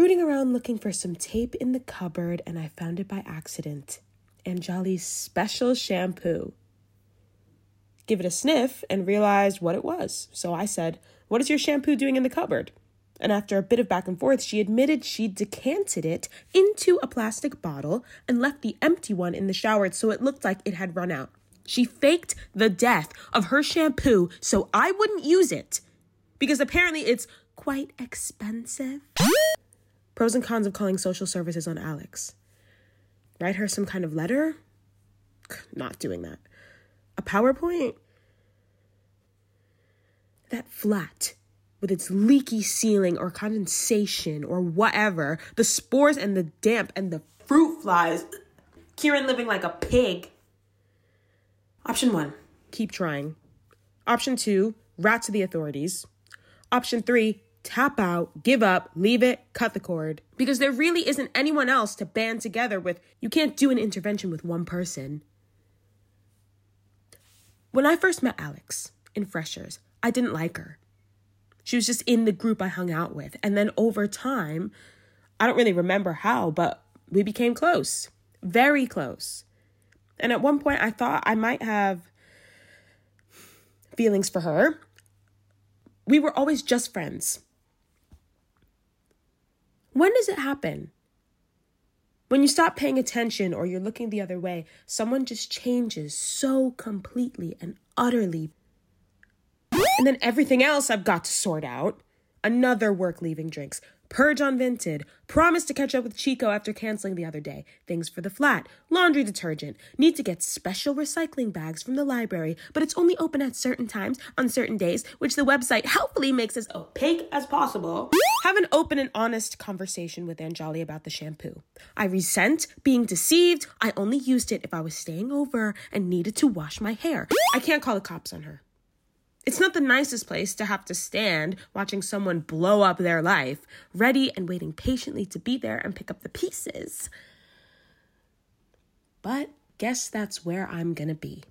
rooting around looking for some tape in the cupboard, and I found it by accident. Anjali's special shampoo. Give it a sniff and realized what it was. So I said, What is your shampoo doing in the cupboard? And after a bit of back and forth, she admitted she'd decanted it into a plastic bottle and left the empty one in the shower so it looked like it had run out. She faked the death of her shampoo so I wouldn't use it because apparently it's quite expensive. Pros and cons of calling social services on Alex. Write her some kind of letter? Not doing that. A PowerPoint? That flat with its leaky ceiling or condensation or whatever, the spores and the damp and the fruit flies. Kieran living like a pig. Option one, keep trying. Option two, rat to the authorities. Option three, tap out, give up, leave it, cut the cord. Because there really isn't anyone else to band together with. You can't do an intervention with one person. When I first met Alex in Freshers, I didn't like her. She was just in the group I hung out with. And then over time, I don't really remember how, but we became close, very close. And at one point, I thought I might have feelings for her. We were always just friends. When does it happen? When you stop paying attention or you're looking the other way, someone just changes so completely and utterly and then everything else I've got to sort out. Another work leaving drinks. Purge on Vinted. Promise to catch up with Chico after canceling the other day. Things for the flat. Laundry detergent. Need to get special recycling bags from the library, but it's only open at certain times on certain days, which the website helpfully makes as opaque as possible. Have an open and honest conversation with Anjali about the shampoo. I resent being deceived. I only used it if I was staying over and needed to wash my hair. I can't call the cops on her. It's not the nicest place to have to stand watching someone blow up their life, ready and waiting patiently to be there and pick up the pieces. But guess that's where I'm gonna be.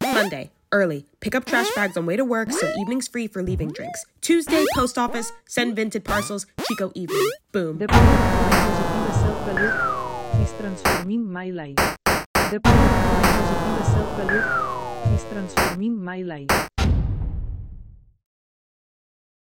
Monday, early, pick up trash bags on way to work, so evening's free for leaving drinks. Tuesday, post office, send Vinted parcels, Chico evening. Boom. The self-value is transforming my life. The positive self-value is transforming my life.